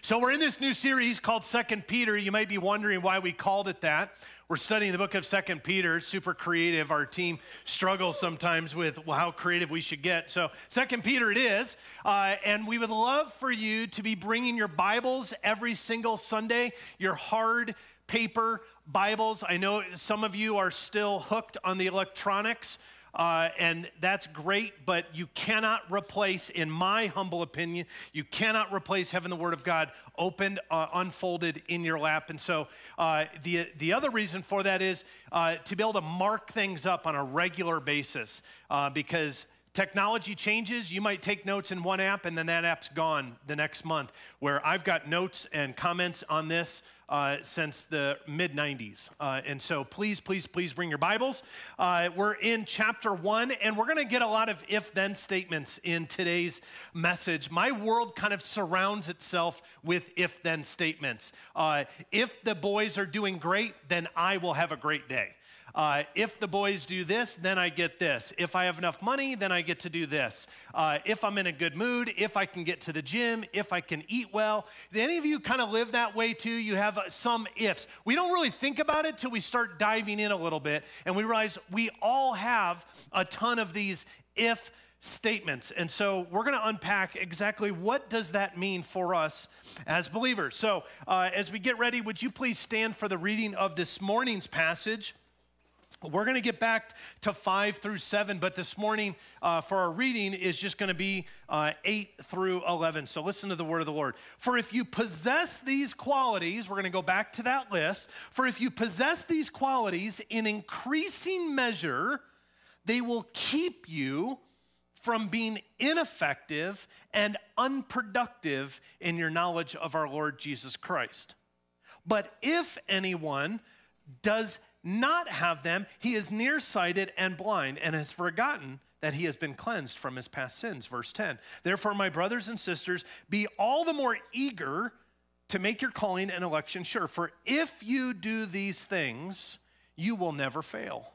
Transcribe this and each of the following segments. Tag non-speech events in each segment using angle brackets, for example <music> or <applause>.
So we're in this new series called Second Peter. You might be wondering why we called it that. We're studying the book of Second Peter, super creative. Our team struggles sometimes with how creative we should get. So Second Peter it is, uh, and we would love for you to be bringing your Bibles every single Sunday, your hard paper Bibles. I know some of you are still hooked on the electronics. Uh, and that's great, but you cannot replace, in my humble opinion, you cannot replace having the Word of God opened, uh, unfolded in your lap. And so uh, the, the other reason for that is uh, to be able to mark things up on a regular basis uh, because Technology changes. You might take notes in one app and then that app's gone the next month. Where I've got notes and comments on this uh, since the mid 90s. Uh, and so please, please, please bring your Bibles. Uh, we're in chapter one and we're going to get a lot of if then statements in today's message. My world kind of surrounds itself with if then statements. Uh, if the boys are doing great, then I will have a great day. Uh, if the boys do this, then I get this. If I have enough money, then I get to do this. Uh, if I'm in a good mood, if I can get to the gym, if I can eat well. Any of you kind of live that way too? You have some ifs. We don't really think about it till we start diving in a little bit and we realize we all have a ton of these if statements. And so we're going to unpack exactly what does that mean for us as believers. So uh, as we get ready, would you please stand for the reading of this morning's passage? We're going to get back to 5 through 7, but this morning uh, for our reading is just going to be uh, 8 through 11. So listen to the word of the Lord. For if you possess these qualities, we're going to go back to that list. For if you possess these qualities in increasing measure, they will keep you from being ineffective and unproductive in your knowledge of our Lord Jesus Christ. But if anyone does not have them, he is nearsighted and blind and has forgotten that he has been cleansed from his past sins. Verse 10. Therefore, my brothers and sisters, be all the more eager to make your calling and election sure. For if you do these things, you will never fail.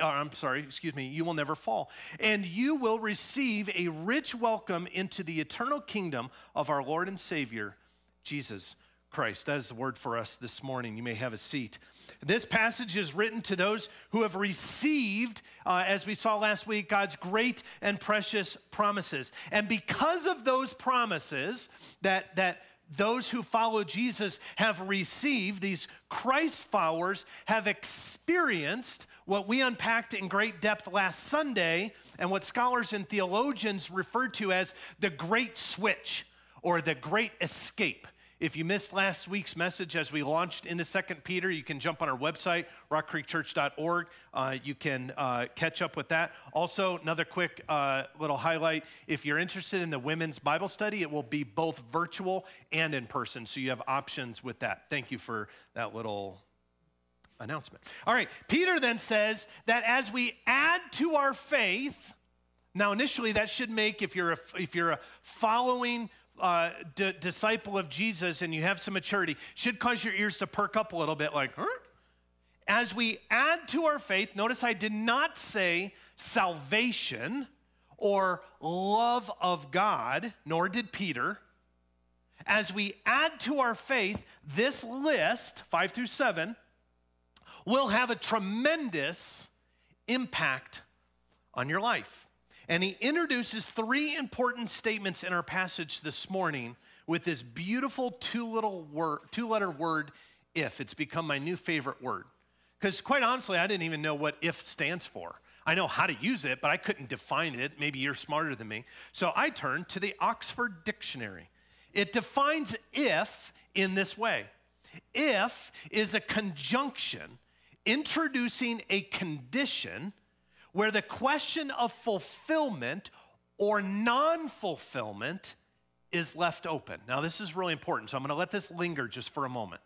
Uh, I'm sorry, excuse me, you will never fall. And you will receive a rich welcome into the eternal kingdom of our Lord and Savior, Jesus Christ. That is the word for us this morning. You may have a seat. This passage is written to those who have received, uh, as we saw last week, God's great and precious promises. And because of those promises that, that those who follow Jesus have received, these Christ followers have experienced what we unpacked in great depth last Sunday and what scholars and theologians refer to as the great switch or the great escape. If you missed last week's message as we launched into Second Peter, you can jump on our website, rockcreekchurch.org. Uh, you can uh, catch up with that. Also, another quick uh, little highlight if you're interested in the women's Bible study, it will be both virtual and in person. So you have options with that. Thank you for that little announcement. All right, Peter then says that as we add to our faith, now initially that should make if you're a, if you're a following uh, d- disciple of Jesus and you have some maturity, should cause your ears to perk up a little bit like, huh? As we add to our faith, notice I did not say salvation or love of God, nor did Peter. As we add to our faith, this list, five through seven, will have a tremendous impact on your life. And he introduces three important statements in our passage this morning with this beautiful two little word, two letter word if. It's become my new favorite word. Because quite honestly, I didn't even know what if stands for. I know how to use it, but I couldn't define it. Maybe you're smarter than me. So I turned to the Oxford Dictionary. It defines if in this way if is a conjunction introducing a condition where the question of fulfillment or non fulfillment is left open. Now, this is really important, so I'm going to let this linger just for a moment.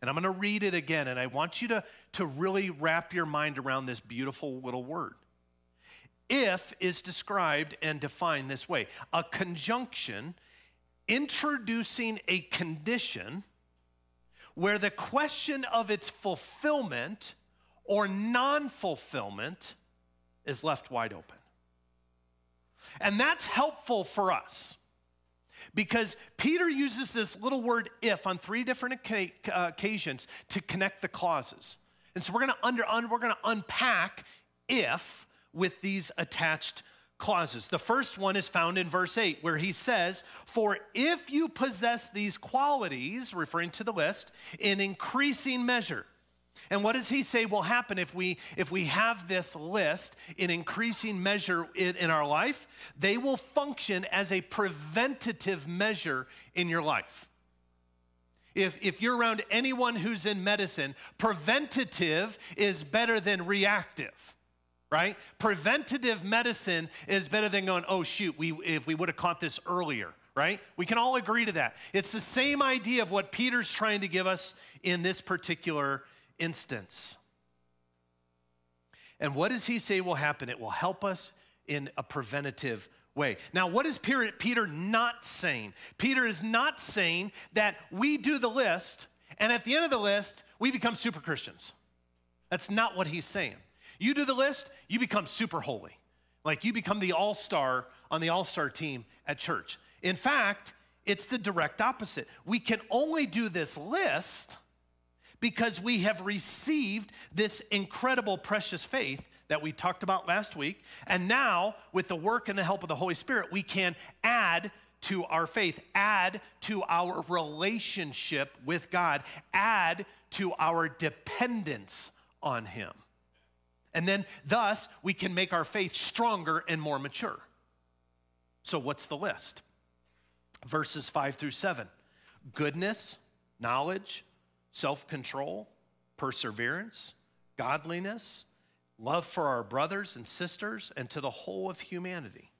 And I'm going to read it again, and I want you to, to really wrap your mind around this beautiful little word. If is described and defined this way a conjunction introducing a condition where the question of its fulfillment or non fulfillment is left wide open. And that's helpful for us Because Peter uses this little word if on three different uh, occasions to connect the clauses. And so we're going to under, un, we're going to unpack if with these attached clauses. The first one is found in verse 8 where he says, "For if you possess these qualities, referring to the list, in increasing measure, and what does he say will happen if we if we have this list in increasing measure in, in, our life? They will function as a preventative measure in your life. If, if you're around anyone who's in medicine, preventative is better than reactive right? Preventative medicine is better than going, oh, shoot, we, if we would have caught this earlier, right? We can all agree to that. It's the same idea of what Peter's trying to give us in this particular instance. And what does he say will happen? It will help us in a preventative way. Now, what is Peter not saying? Peter is not saying that we do the list and at the end of the list, we become super Christians. That's not what he's saying. You do the list, you become super holy. Like you become the all star on the all star team at church. In fact, it's the direct opposite. We can only do this list because we have received this incredible, precious faith that we talked about last week. And now, with the work and the help of the Holy Spirit, we can add to our faith, add to our relationship with God, add to our dependence on Him. And then, thus, we can make our faith stronger and more mature. So, what's the list? Verses 5 through 7 goodness, knowledge, self control, perseverance, godliness, love for our brothers and sisters, and to the whole of humanity.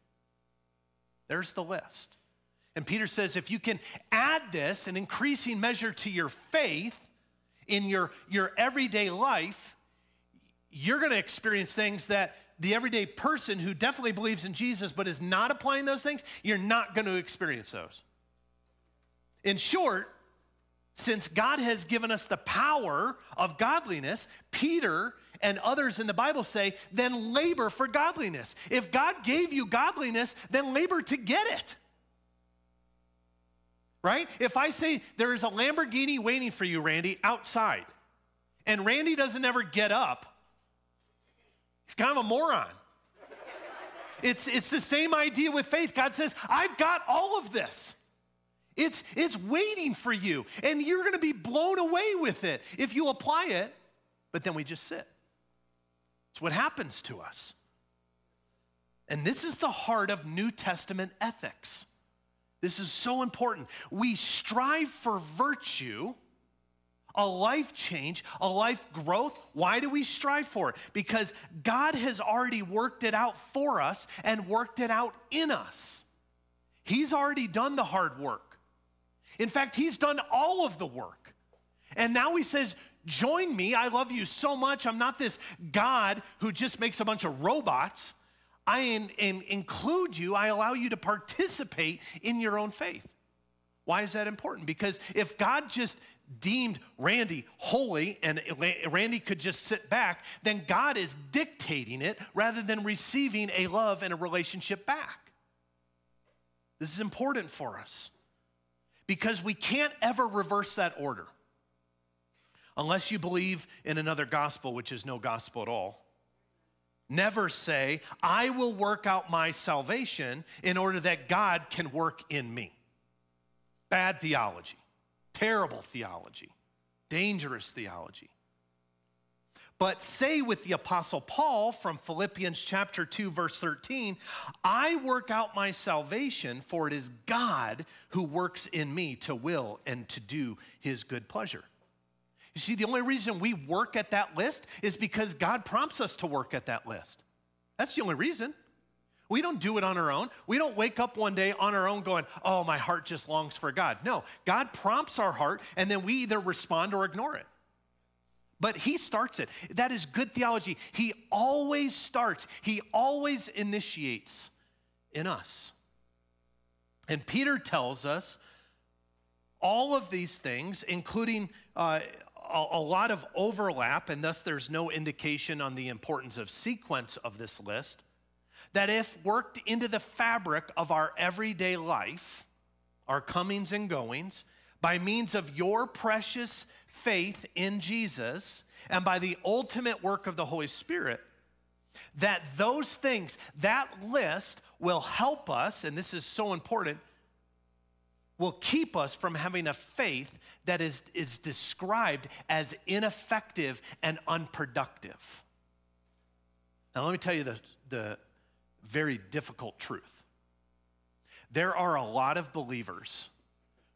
There's the list. And Peter says if you can add this, an increasing measure to your faith in your, your everyday life, you're going to experience things that the everyday person who definitely believes in Jesus but is not applying those things, you're not going to experience those. In short, since God has given us the power of godliness, Peter and others in the Bible say, then labor for godliness. If God gave you godliness, then labor to get it. Right? If I say there is a Lamborghini waiting for you, Randy, outside, and Randy doesn't ever get up, he's kind of a moron. It's, it's the same idea with faith. God says, I've got all of this. It's, it's waiting for you, and you're going to be blown away with it if you apply it, but then we just sit. It's what happens to us. And this is the heart of New Testament ethics. This is so important. We strive for virtue, a life change, a life growth. Why do we strive for it? Because God has already worked it out for us and worked it out in us. He's already done the hard work. In fact, he's done all of the work. And now he says, Join me. I love you so much. I'm not this God who just makes a bunch of robots. I in, in, include you, I allow you to participate in your own faith. Why is that important? Because if God just deemed Randy holy and Randy could just sit back, then God is dictating it rather than receiving a love and a relationship back. This is important for us because we can't ever reverse that order unless you believe in another gospel, which is no gospel at all. Never say, I will work out my salvation in order that God can work in me. Bad theology, terrible theology, dangerous theology. But say with the Apostle Paul from Philippians chapter 2, verse 13, I work out my salvation, for it is God who works in me to will and to do his good pleasure. You see, the only reason we work at that list is because God prompts us to work at that list. That's the only reason. We don't do it on our own. We don't wake up one day on our own going, oh, my heart just longs for God. No, God prompts our heart, and then we either respond or ignore it but he starts it. That is good theology. He always starts, he always initiates in us. And Peter tells us all of these things, including uh, a, a lot of overlap, and thus there's no indication on the importance of sequence of this list, that if worked into the fabric of our everyday life, our comings and goings, by means of your precious faith in Jesus and by the ultimate work of the Holy Spirit, that those things, that list will help us, and this is so important, will keep us from having a faith that is, is described as ineffective and unproductive. Now, let me tell you the, the very difficult truth. There are a lot of believers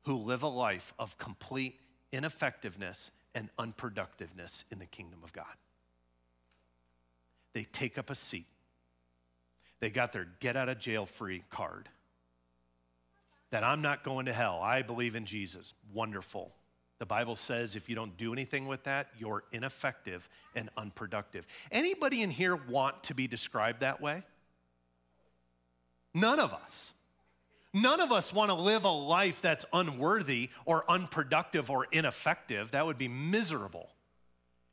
who live a life of complete ineffectiveness and unproductiveness in the kingdom of God. They take up a seat. They got their get out of jail free card. That I'm not going to hell. I believe in Jesus. Wonderful. The Bible says if you don't do anything with that, you're ineffective and unproductive. Anybody in here want to be described that way? None of us. None of us want to live a life that's unworthy or unproductive or ineffective. That would be miserable.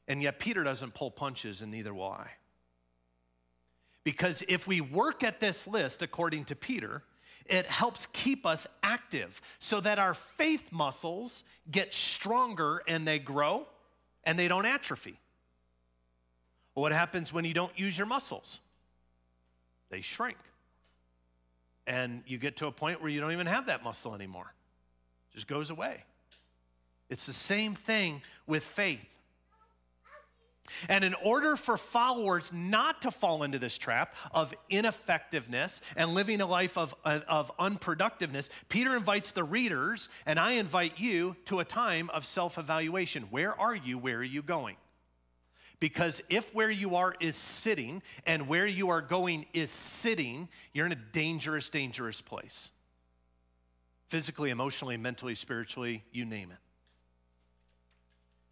And yet, Peter doesn't pull punches, and neither will I. Because if we work at this list according to Peter, it helps keep us active so that our faith muscles get stronger and they grow and they don't atrophy. What happens when you don't use your muscles? They shrink and you get to a point where you don't even have that muscle anymore. It just goes away. It's the same thing with faith. And in order for followers not to fall into this trap of ineffectiveness and living a life of, of unproductiveness, Peter invites the readers, and I invite you to a time of self evaluation. Where are you? Where are you going? Because if where you are is sitting and where you are going is sitting, you're in a dangerous, dangerous place. Physically, emotionally, mentally, spiritually, you name it.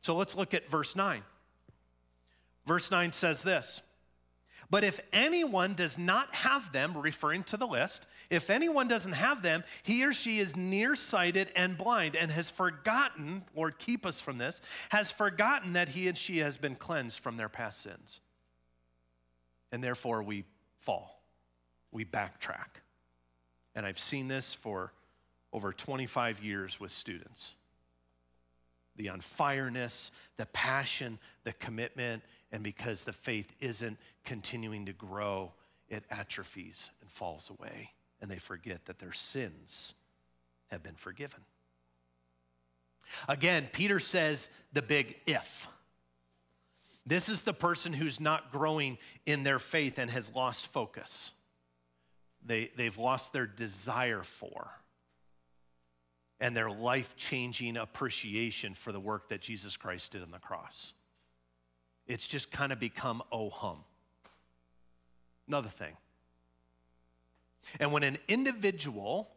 So let's look at verse 9. Verse 9 says this but if anyone does not have them, referring to the list, if anyone doesn't have them, he or she is nearsighted and blind and has forgotten, Lord, keep us from this, has forgotten that he and she has been cleansed from their past sins. And therefore we fall, we backtrack. And I've seen this for over 25 years with students. The unfireness, the passion, the commitment, and because the faith isn't continuing to grow, it atrophies and falls away. And they forget that their sins have been forgiven. Again, Peter says the big if. This is the person who's not growing in their faith and has lost focus. They, they've lost their desire for and their life changing appreciation for the work that Jesus Christ did on the cross. It's just kind of become oh hum. Another thing. And when an individual,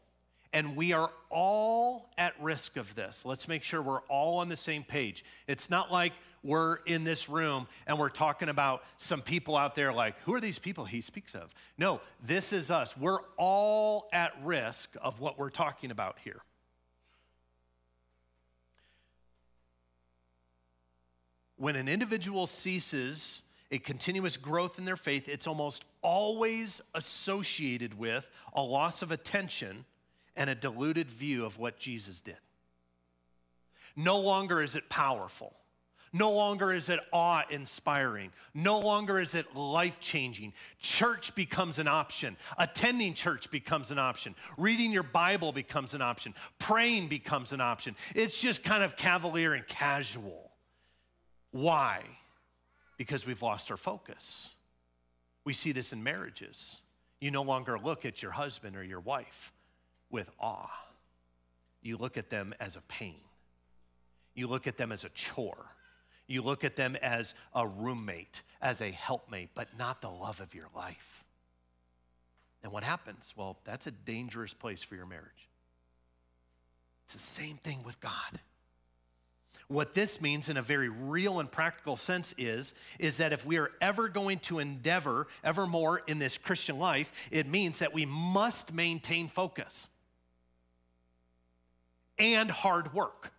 and we are all at risk of this, let's make sure we're all on the same page. It's not like we're in this room and we're talking about some people out there like, who are these people he speaks of? No, this is us. We're all at risk of what we're talking about here. When an individual ceases a continuous growth in their faith, it's almost always associated with a loss of attention and a diluted view of what Jesus did. No longer is it powerful. No longer is it awe inspiring. No longer is it life changing. Church becomes an option. Attending church becomes an option. Reading your Bible becomes an option. Praying becomes an option. It's just kind of cavalier and casual. Why? Because we've lost our focus. We see this in marriages. You no longer look at your husband or your wife with awe, you look at them as a pain, you look at them as a chore. You look at them as a roommate, as a helpmate, but not the love of your life. And what happens? Well, that's a dangerous place for your marriage. It's the same thing with God. What this means in a very real and practical sense is, is that if we are ever going to endeavor ever more in this Christian life, it means that we must maintain focus and hard work.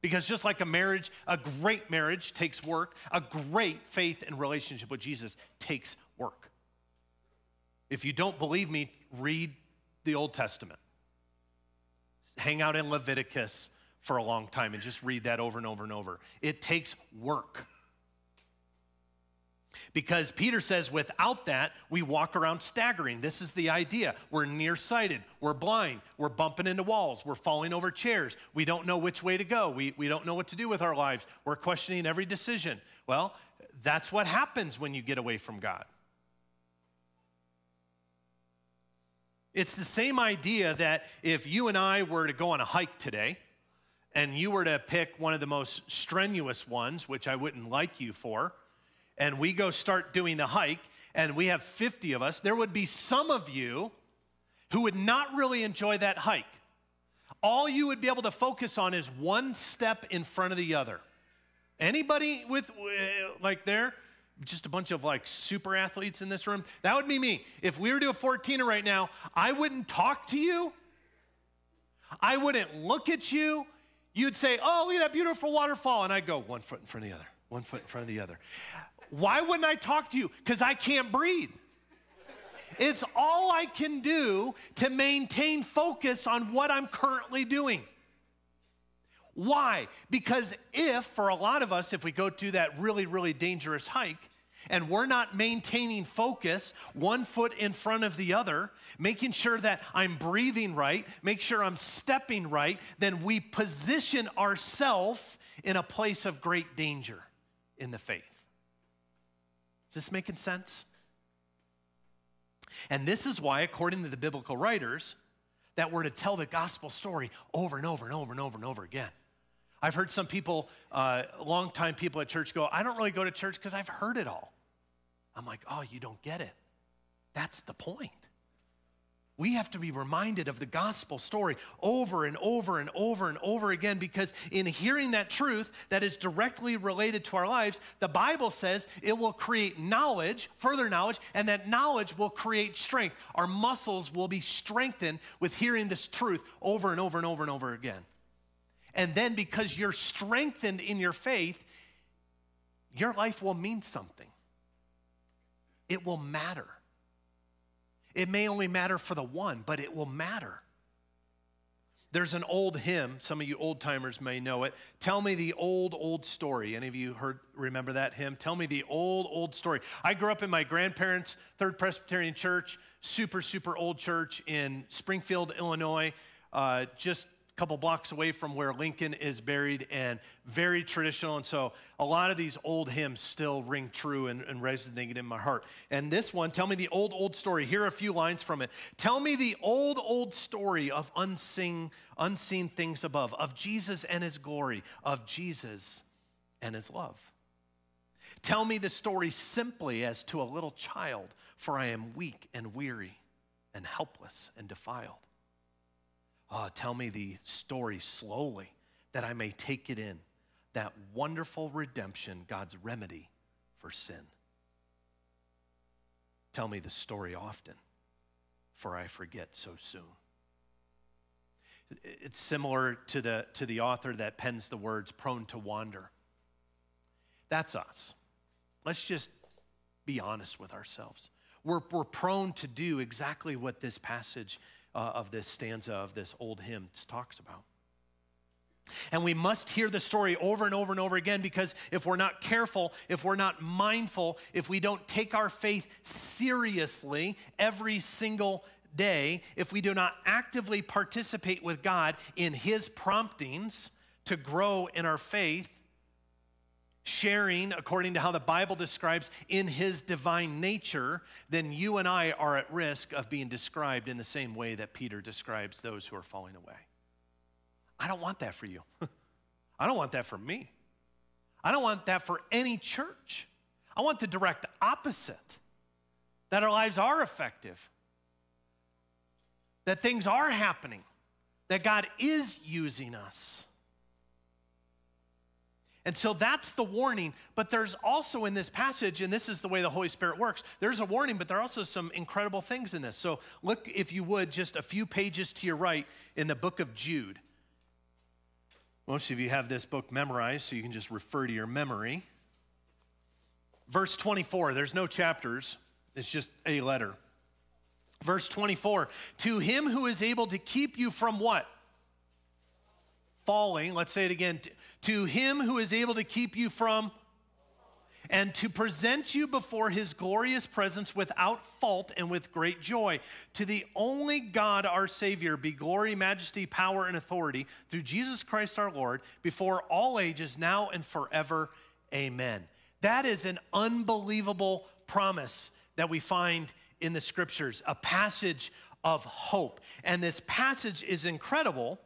Because just like a marriage, a great marriage takes work, a great faith and relationship with Jesus takes work. If you don't believe me, read the Old Testament. hang out in Leviticus for a long time and just read that over and over and over. It takes work. Because Peter says, without that, we walk around staggering. This is the idea. We're nearsighted. We're blind. We're bumping into walls. We're falling over chairs. We don't know which way to go. We, we don't know what to do with our lives. We're questioning every decision. Well, that's what happens when you get away from God. It's the same idea that if you and I were to go on a hike today, and you were to pick one of the most strenuous ones, which I wouldn't like you for, and we go start doing the hike, and we have 50 of us, there would be some of you who would not really enjoy that hike. All you would be able to focus on is one step in front of the other. Anybody with, uh, like, there? Just a bunch of like super athletes in this room. That would be me. If we were to a 14er right now, I wouldn't talk to you. I wouldn't look at you. You'd say, Oh, look at that beautiful waterfall. And I'd go one foot in front of the other, one foot in front of the other. Why wouldn't I talk to you? Because I can't breathe. It's all I can do to maintain focus on what I'm currently doing. Why? Because if, for a lot of us, if we go do that really, really dangerous hike, and we're not maintaining focus one foot in front of the other, making sure that I'm breathing right, make sure I'm stepping right, then we position ourselves in a place of great danger in the faith. Is this making sense? And this is why, according to the biblical writers, that we're to tell the gospel story over and over and over and over and over again. I've heard some people, uh, longtime people at church, go, I don't really go to church because I've heard it all. I'm like, oh, you don't get it. That's the point. We have to be reminded of the gospel story over and over and over and over again because in hearing that truth that is directly related to our lives, the Bible says it will create knowledge, further knowledge, and that knowledge will create strength. Our muscles will be strengthened with hearing this truth over and over and over and over again. And then because you're strengthened in your faith, your life will mean something. It will matter. It may only matter for the one, but it will matter. There's an old hymn, some of you old timers may know it. Tell me the old, old story. Any of you heard, remember that hymn? Tell me the old, old story. I grew up in my grandparents' Third Presbyterian Church, super, super old church in Springfield, Illinois, uh, just couple blocks away from where Lincoln is buried and very traditional. And so a lot of these old hymns still ring true and, and resonate in my heart. And this one, tell me the old, old story. Here are a few lines from it. Tell me the old, old story of unseen, unseen things above, of Jesus and his glory, of Jesus and his love. Tell me the story simply as to a little child, for I am weak and weary and helpless and defiled. Oh, tell me the story slowly that I may take it in. That wonderful redemption, God's remedy for sin. Tell me the story often, for I forget so soon. It's similar to the, to the author that pens the words prone to wander. That's us. Let's just be honest with ourselves. We're, we're prone to do exactly what this passage uh, of this stanza of this old hymn talks about. And we must hear the story over and over and over again because if we're not careful, if we're not mindful, if we don't take our faith seriously every single day, if we do not actively participate with God in His promptings to grow in our faith, sharing according to how the Bible describes in his divine nature, then you and I are at risk of being described in the same way that Peter describes those who are falling away. I don't want that for you. <laughs> I don't want that for me. I don't want that for any church. I want the direct opposite that our lives are effective, that things are happening, that God is using us. And so that's the warning. But there's also in this passage, and this is the way the Holy Spirit works, there's a warning, but there are also some incredible things in this. So look, if you would, just a few pages to your right in the book of Jude. Most of you have this book memorized, so you can just refer to your memory. Verse 24, there's no chapters, it's just a letter. Verse 24, to him who is able to keep you from what? Falling. Let's say it again. To him who is able to keep you from and to present you before his glorious presence without fault and with great joy. To the only God, our Savior, be glory, majesty, power, and authority through Jesus Christ our Lord, before all ages, now and forever. Amen. That is an unbelievable promise that we find in the scriptures, a passage of hope. And this passage is incredible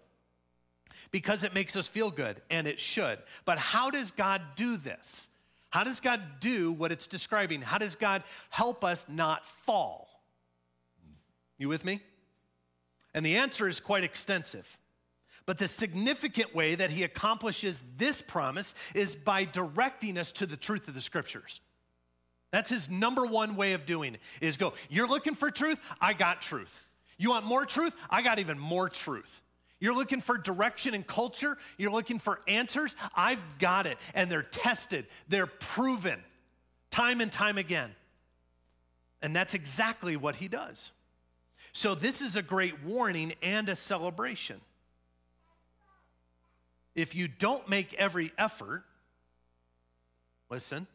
because it makes us feel good, and it should. But how does God do this? How does God do what it's describing? How does God help us not fall? You with me? And the answer is quite extensive. But the significant way that he accomplishes this promise is by directing us to the truth of the scriptures. That's his number one way of doing it is go, you're looking for truth? I got truth. You want more truth? I got even more truth. You're looking for direction and culture, you're looking for answers. I've got it. And they're tested, they're proven time and time again. And that's exactly what he does. So, this is a great warning and a celebration. If you don't make every effort, listen,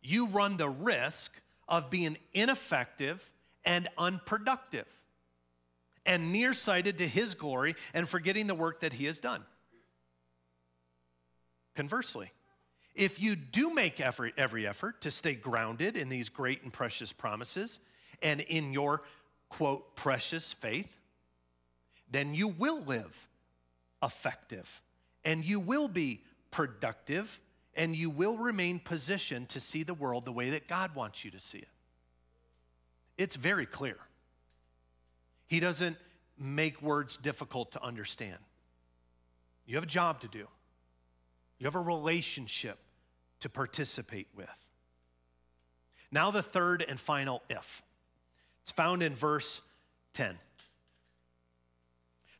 you run the risk of being ineffective and unproductive and nearsighted to his glory and forgetting the work that he has done. Conversely, if you do make every, effort to stay grounded in these great and precious promises and in your quote precious faith, then you will live effective and you will be productive and you will remain positioned to see the world the way that God wants you to see it. It's very clear. He doesn't make words difficult to understand. You have a job to do, you have a relationship to participate with. Now, the third and final if. It's found in verse 10.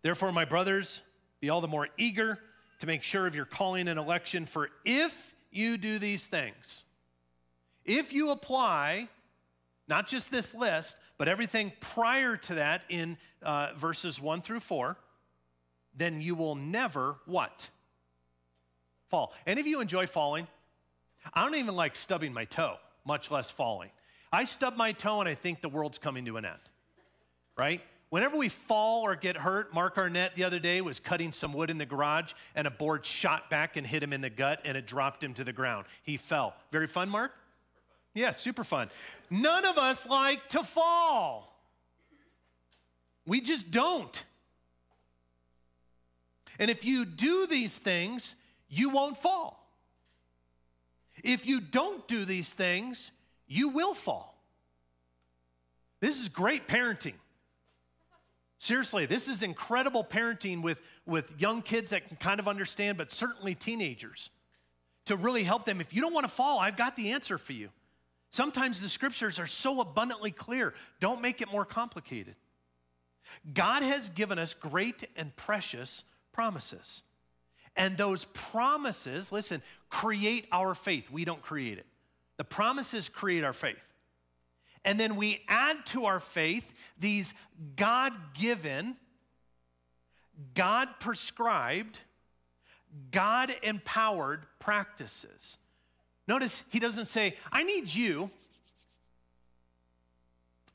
Therefore, my brothers, be all the more eager to make sure of your calling and election, for if you do these things, if you apply not just this list, but everything prior to that in uh, verses 1 through 4, then you will never what? Fall. Any of you enjoy falling? I don't even like stubbing my toe, much less falling. I stub my toe and I think the world's coming to an end, right? Whenever we fall or get hurt, Mark Arnett the other day was cutting some wood in the garage and a board shot back and hit him in the gut and it dropped him to the ground. He fell. Very fun, Mark? Yeah, super fun. None of us like to fall. We just don't. And if you do these things, you won't fall. If you don't do these things, you will fall. This is great parenting. Seriously, this is incredible parenting with, with young kids that can kind of understand, but certainly teenagers to really help them. If you don't want to fall, I've got the answer for you. Sometimes the scriptures are so abundantly clear. Don't make it more complicated. God has given us great and precious promises. And those promises, listen, create our faith. We don't create it. The promises create our faith. And then we add to our faith these God given, God prescribed, God empowered practices. Notice he doesn't say, I need you.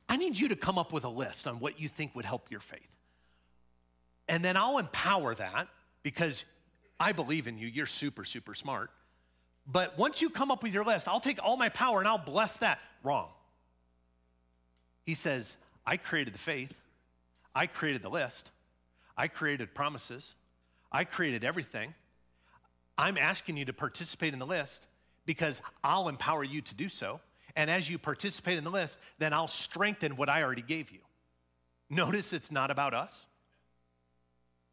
I need you to come up with a list on what you think would help your faith. And then I'll empower that because I believe in you. You're super, super smart. But once you come up with your list, I'll take all my power and I'll bless that. Wrong. He says, I created the faith, I created the list, I created promises, I created everything. I'm asking you to participate in the list because I'll empower you to do so. And as you participate in the list, then I'll strengthen what I already gave you. Notice it's not about us,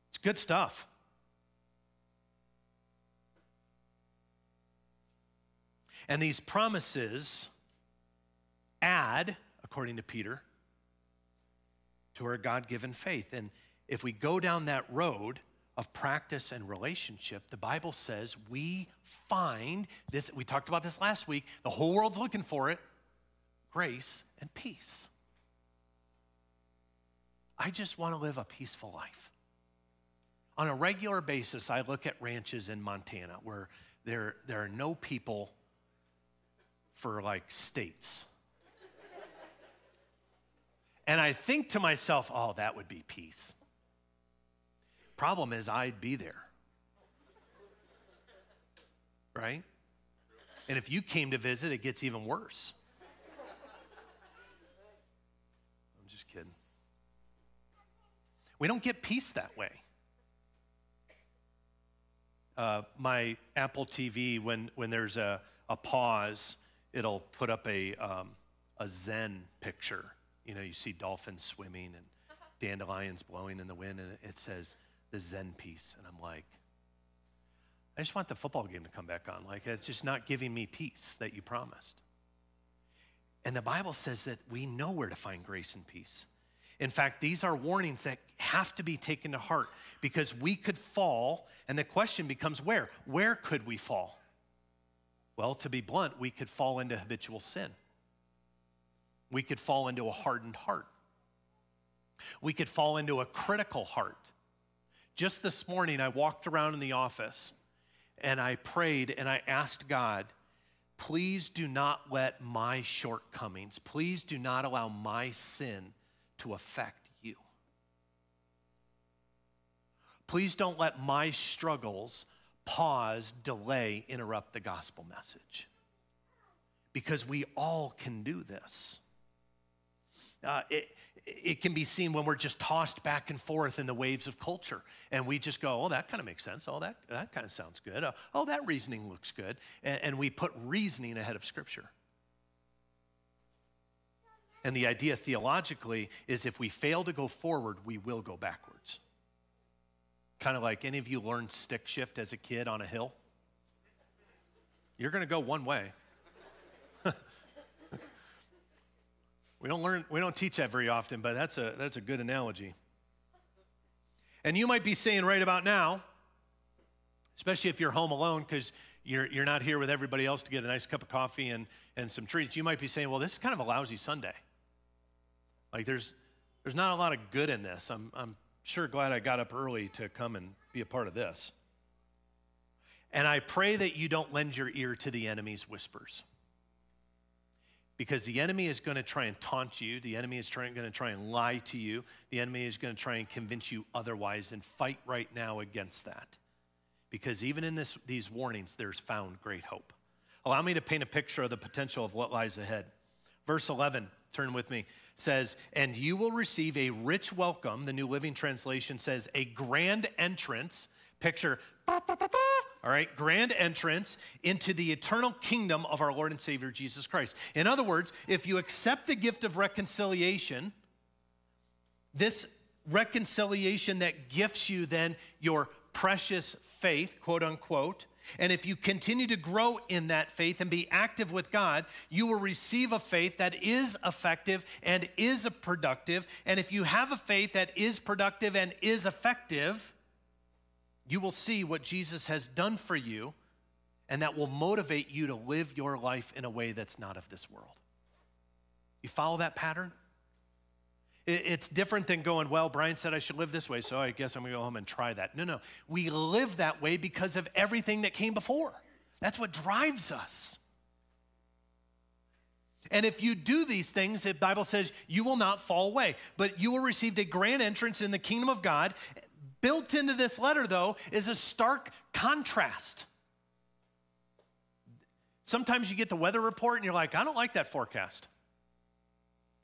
it's good stuff. And these promises add, according to Peter, to our God given faith. And if we go down that road, of practice and relationship, the Bible says we find this, we talked about this last week, the whole world's looking for it grace and peace. I just want to live a peaceful life. On a regular basis, I look at ranches in Montana where there, there are no people for like states. and I think to myself, oh, that would be peace. Problem is, I'd be there. Right? And if you came to visit, it gets even worse. I'm just kidding. We don't get peace that way. Uh, my Apple TV, when, when there's a, a pause, it'll put up a, um, a Zen picture. You know, you see dolphins swimming and dandelions blowing in the wind, and it says the Zen peace. And I'm like, I just want the football game to come back on. Like, it's just not giving me peace that you promised. And the Bible says that we know where to find grace and peace. In fact, these are warnings that have to be taken to heart because we could fall, and the question becomes where? Where could we fall? Well, to be blunt, we could fall into habitual sin. We could fall into a hardened heart. We could fall into a critical heart. Just this morning, I walked around in the office and I prayed and I asked God, please do not let my shortcomings, please do not allow my sin to affect you. Please don't let my struggles pause, delay, interrupt the gospel message. Because we all can do this. Uh, it, it can be seen when we're just tossed back and forth in the waves of culture. And we just go, oh, that kind of makes sense. Oh, that, that kind of sounds good. Oh, oh, that reasoning looks good. And, and we put reasoning ahead of Scripture. And the idea theologically is if we fail to go forward, we will go backwards. Kind of like any of you learned stick shift as a kid on a hill? You're going to go one way. We don't learn we don't teach that very often, but that's a that's a good analogy. And you might be saying right about now, especially if you're home alone because you're, you're not here with everybody else to get a nice cup of coffee and, and some treats, you might be saying, well, this is kind of a lousy Sunday. Like there's there's not a lot of good in this. I'm I'm sure glad I got up early to come and be a part of this. And I pray that you don't lend your ear to the enemy's whispers. Because the enemy is going to try and taunt you. The enemy is going to try and lie to you. The enemy is going to try and convince you otherwise and fight right now against that. Because even in this, these warnings, there's found great hope. Allow me to paint a picture of the potential of what lies ahead. Verse 11 turn with me, says, And you will receive a rich welcome. The New Living Translation says, a grand entrance. Picture, all right, grand entrance into the eternal kingdom of our Lord and Savior Jesus Christ. In other words, if you accept the gift of reconciliation, this reconciliation that gifts you then your precious faith, quote unquote, and if you continue to grow in that faith and be active with God, you will receive a faith that is effective and is productive. And if you have a faith that is productive and is effective, you will see what Jesus has done for you, and that will motivate you to live your life in a way that's not of this world. You follow that pattern? It's different than going, well, Brian said I should live this way, so I guess I'm gonna go home and try that. No, no. We live that way because of everything that came before. That's what drives us. And if you do these things, the Bible says you will not fall away, but you will receive a grand entrance in the kingdom of God. Built into this letter, though, is a stark contrast. Sometimes you get the weather report and you're like, I don't like that forecast.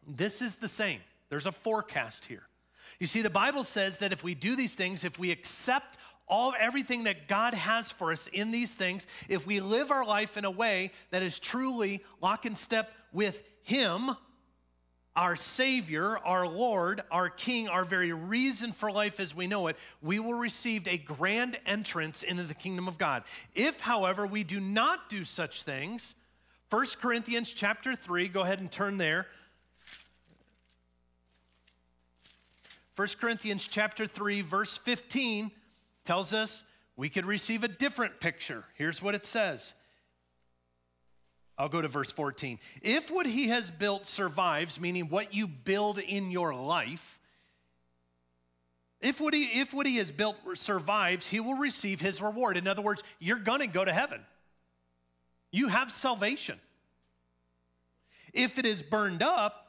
This is the same. There's a forecast here. You see, the Bible says that if we do these things, if we accept all everything that God has for us in these things, if we live our life in a way that is truly lock and step with Him, our Savior, our Lord, our King, our very reason for life as we know it, we will receive a grand entrance into the kingdom of God. If, however, we do not do such things, 1 Corinthians chapter 3, go ahead and turn there. 1 Corinthians chapter 3 verse 15 tells us we could receive a different picture. Here's what it says. I'll go to verse 14. If what he has built survives, meaning what you build in your life, if what, he, if what he has built survives, he will receive his reward. In other words, you're going to go to heaven. You have salvation. If it is burned up,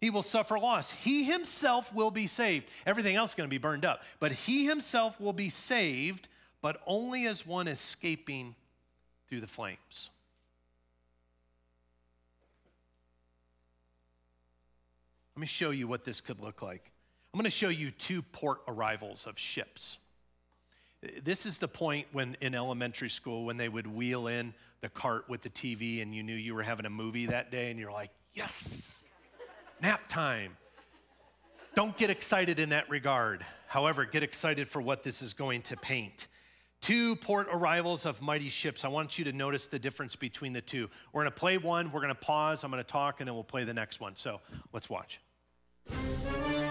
he will suffer loss. He himself will be saved. Everything else is going to be burned up. But he himself will be saved, but only as one escaping through the flames. Let me show you what this could look like. I'm going to show you two port arrivals of ships. This is the point when in elementary school when they would wheel in the cart with the TV and you knew you were having a movie that day and you're like, yes, nap time. Don't get excited in that regard. However, get excited for what this is going to paint. Two port arrivals of mighty ships. I want you to notice the difference between the two. We're going to play one, we're going to pause, I'm going to talk, and then we'll play the next one. So let's watch. Right. How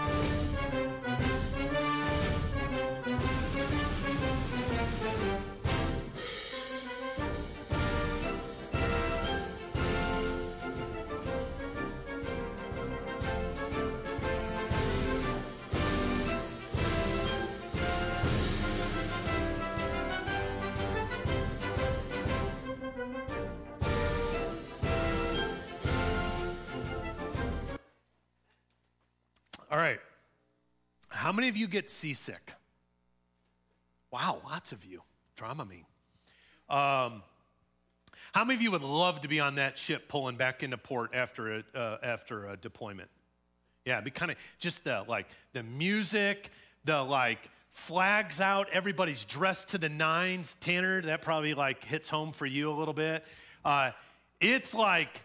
many of you get seasick? Wow, lots of you. Dramamine. Um, how many of you would love to be on that ship pulling back into port after a, uh, after a deployment? Yeah, be kind of just the like the music, the like flags out, everybody's dressed to the nines. Tanner, that probably like hits home for you a little bit. Uh, it's like,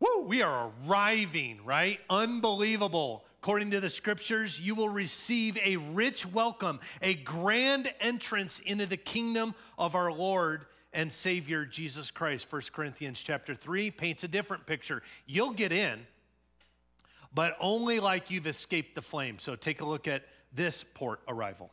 woo, we are arriving, right? Unbelievable. According to the scriptures, you will receive a rich welcome, a grand entrance into the kingdom of our Lord and Savior Jesus Christ. 1 Corinthians chapter 3 paints a different picture. You'll get in, but only like you've escaped the flame. So take a look at this port arrival.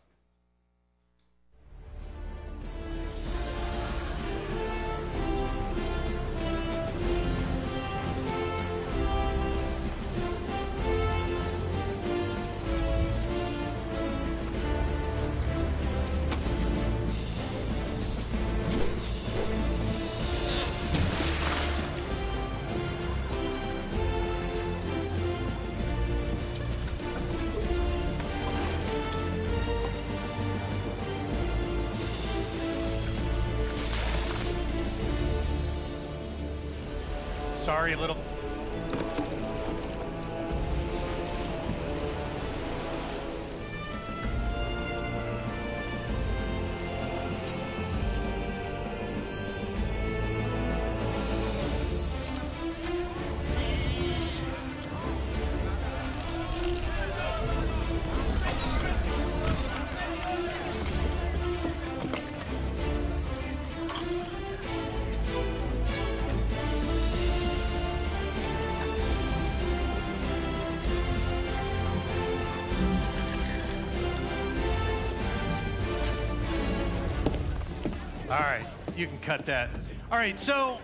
All right, you can cut that. All right, so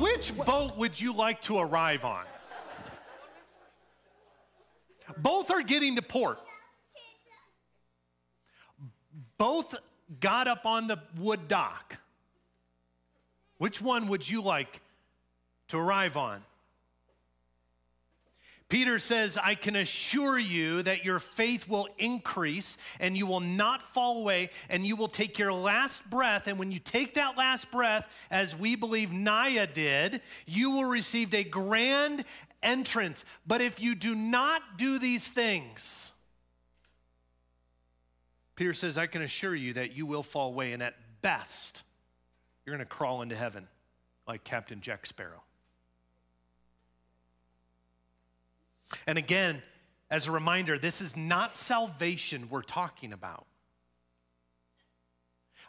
which boat would you like to arrive on? Both are getting to port. Both got up on the wood dock. Which one would you like to arrive on? Peter says, I can assure you that your faith will increase and you will not fall away and you will take your last breath. And when you take that last breath, as we believe Naya did, you will receive a grand entrance. But if you do not do these things, Peter says, I can assure you that you will fall away. And at best, you're going to crawl into heaven like Captain Jack Sparrow. And again, as a reminder, this is not salvation we're talking about.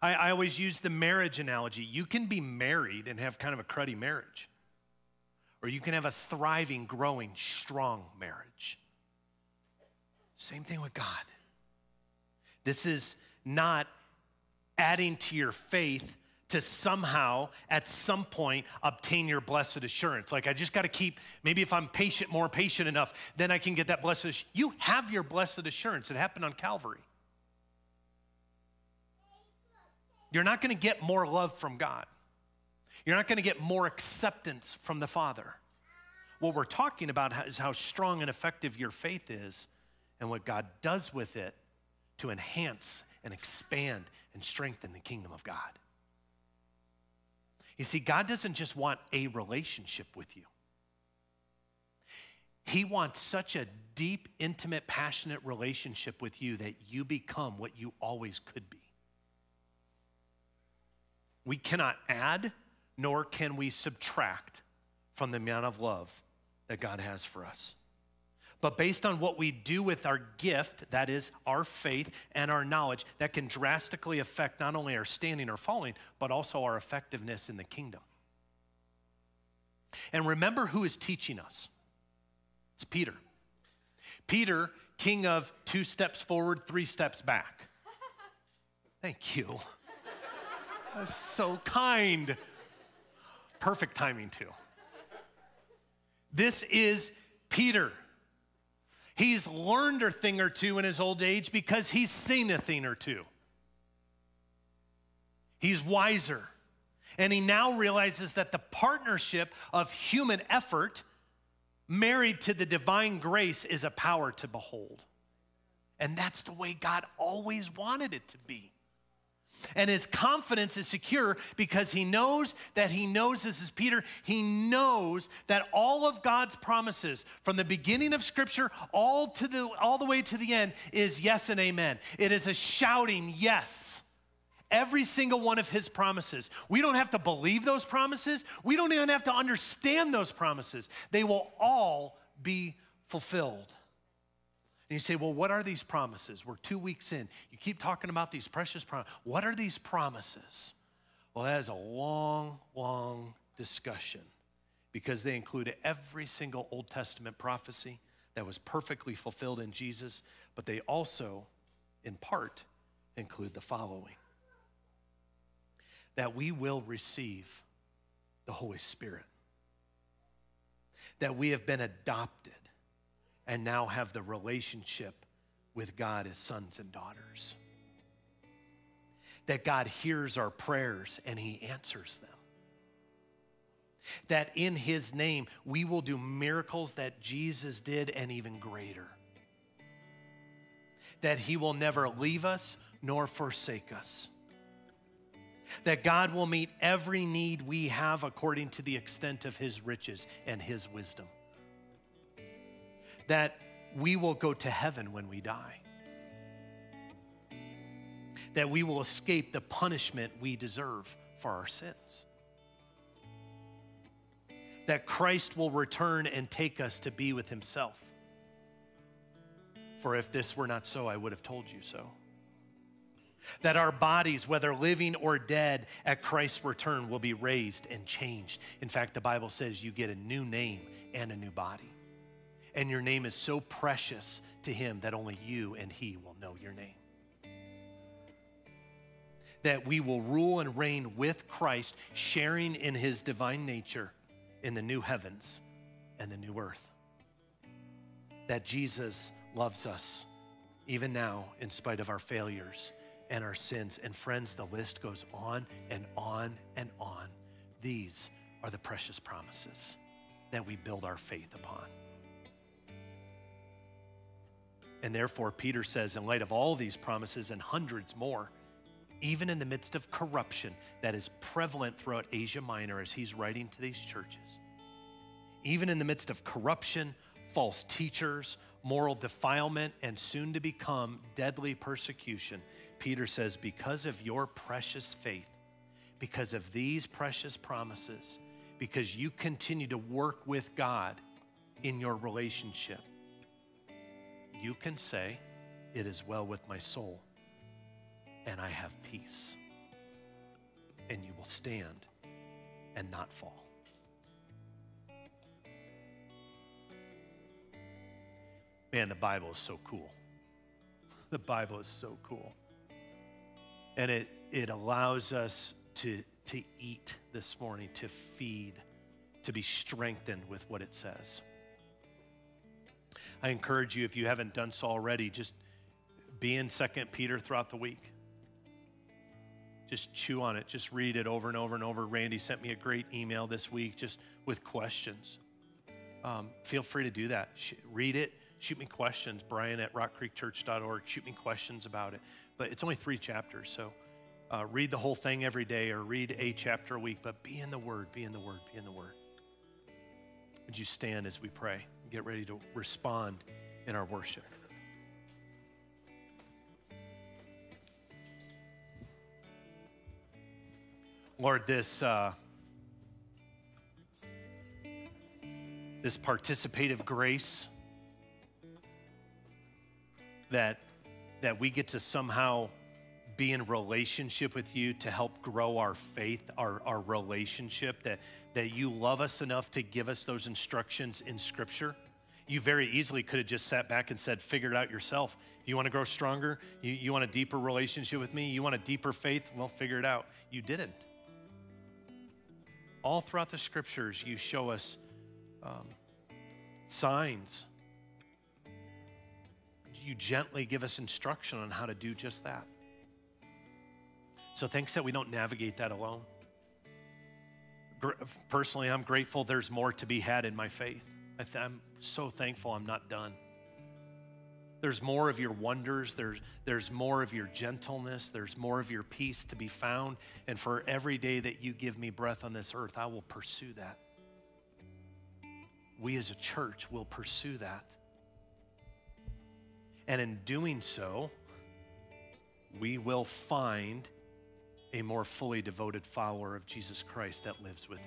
I, I, always use the marriage analogy. You can be married and have kind of a cruddy marriage, or you can have a thriving, growing, strong marriage. Same thing with God. This is not adding to your faith to somehow, at some point, obtain your blessed assurance. Like, I just got to keep, maybe if I'm patient, more patient enough, then I can get that blessed assurance. You have your blessed assurance. It happened on Calvary. You're not going to get more love from God. You're not going to get more acceptance from the Father. What we're talking about is how strong and effective your faith is and what God does with it to enhance and expand and strengthen the kingdom of God. You see, God doesn't just want a relationship with you, He wants such a deep, intimate, passionate relationship with you that you become what you always could be. We cannot add, nor can we subtract from the amount of love that God has for us. But based on what we do with our gift, that is our faith and our knowledge, that can drastically affect not only our standing or falling, but also our effectiveness in the kingdom. And remember who is teaching us it's Peter. Peter, king of two steps forward, three steps back. Thank you. That's so kind. Perfect timing, too. This is Peter. He's learned a thing or two in his old age because he's seen a thing or two. He's wiser. And he now realizes that the partnership of human effort married to the divine grace is a power to behold. And that's the way God always wanted it to be. And his confidence is secure because he knows that he knows this is Peter. He knows that all of God's promises from the beginning of scripture all to the all the way to the end is yes and amen. It is a shouting yes. Every single one of his promises. We don't have to believe those promises. We don't even have to understand those promises. They will all be fulfilled. And you say, well, what are these promises? We're two weeks in. You keep talking about these precious promises. What are these promises? Well, that is a long, long discussion because they include every single Old Testament prophecy that was perfectly fulfilled in Jesus, but they also, in part, include the following that we will receive the Holy Spirit, that we have been adopted and now have the relationship with God as sons and daughters. That God hears our prayers and He answers them. That in His name we will do miracles that Jesus did and even greater. That He will never leave us nor forsake us. That God will meet every need we have according to the extent of His riches and His wisdom that we will go to heaven when we die, that we will escape the punishment we deserve for our sins, that Christ will return and take us to be with Himself. For if this were not so, I would have told you so. That our bodies, whether living or dead, at Christ's return will be raised and changed. In fact, the Bible says you get a new name and a new body and your name is so precious to Him that only you and He will know your name. That we will rule and reign with Christ, sharing in His divine nature in the new heavens and the new earth. That Jesus loves us even now, in spite of our failures and our sins. And friends, the list goes on and on and on. These are the precious promises that we build our faith upon. And therefore, Peter says, in light of all these promises and hundreds more, even in the midst of corruption that is prevalent throughout Asia Minor as he's writing to these churches, even in the midst of corruption, false teachers, moral defilement, and soon to become deadly persecution, Peter says, because of your precious faith, because of these precious promises, because you continue to work with God in your relationship, you can say, It is well with my soul, and I have peace. And you will stand and not fall. Man, the Bible is so cool. <laughs> The Bible is so cool. And it, it allows us to, to eat this morning, to feed, to be strengthened with what it says. I encourage you, if you haven't done so already, just be in Second Peter throughout the week. Just chew on it. Just read it over and over and over. Randy sent me a great email this week just with questions. Um, feel free to do that. read it. Shoot me questions. Brian at rockcreekchurch.org. Shoot me questions about it. But it's only three chapters, so uh, read the whole thing every day or read a chapter a week. But be in the Word. Be in the Word. Be in the Word. Would you stand as we pray? Get ready to respond in our worship. Lord, this, uh, this participative grace that, that we get to somehow be in relationship with you to help grow our faith, our, our relationship, that, that you love us enough to give us those instructions in Scripture. You very easily could have just sat back and said, figure it out yourself. You want to grow stronger? You, you want a deeper relationship with me? You want a deeper faith? Well, figure it out. You didn't all throughout the scriptures, you show us um, signs. You gently give us instruction on how to do just that. So thanks that we don't navigate that alone. Personally, I'm grateful there's more to be had in my faith. I'm so thankful I'm not done. There's more of your wonders, there's, there's more of your gentleness, there's more of your peace to be found. And for every day that you give me breath on this earth, I will pursue that. We as a church will pursue that. And in doing so, we will find a more fully devoted follower of Jesus Christ that lives within.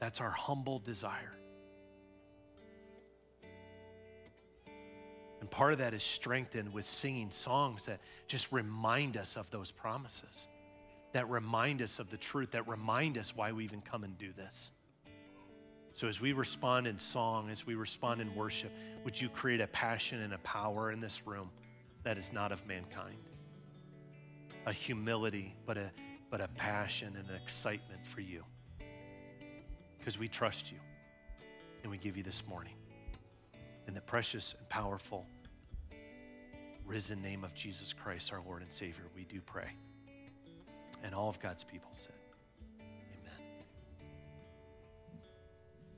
That's our humble desire. And part of that is strengthened with singing songs that just remind us of those promises, that remind us of the truth, that remind us why we even come and do this. So, as we respond in song, as we respond in worship, would you create a passion and a power in this room that is not of mankind? A humility, but a, but a passion and an excitement for you. Because we trust you and we give you this morning in the precious and powerful risen name of Jesus Christ, our Lord and Savior, we do pray. And all of God's people said,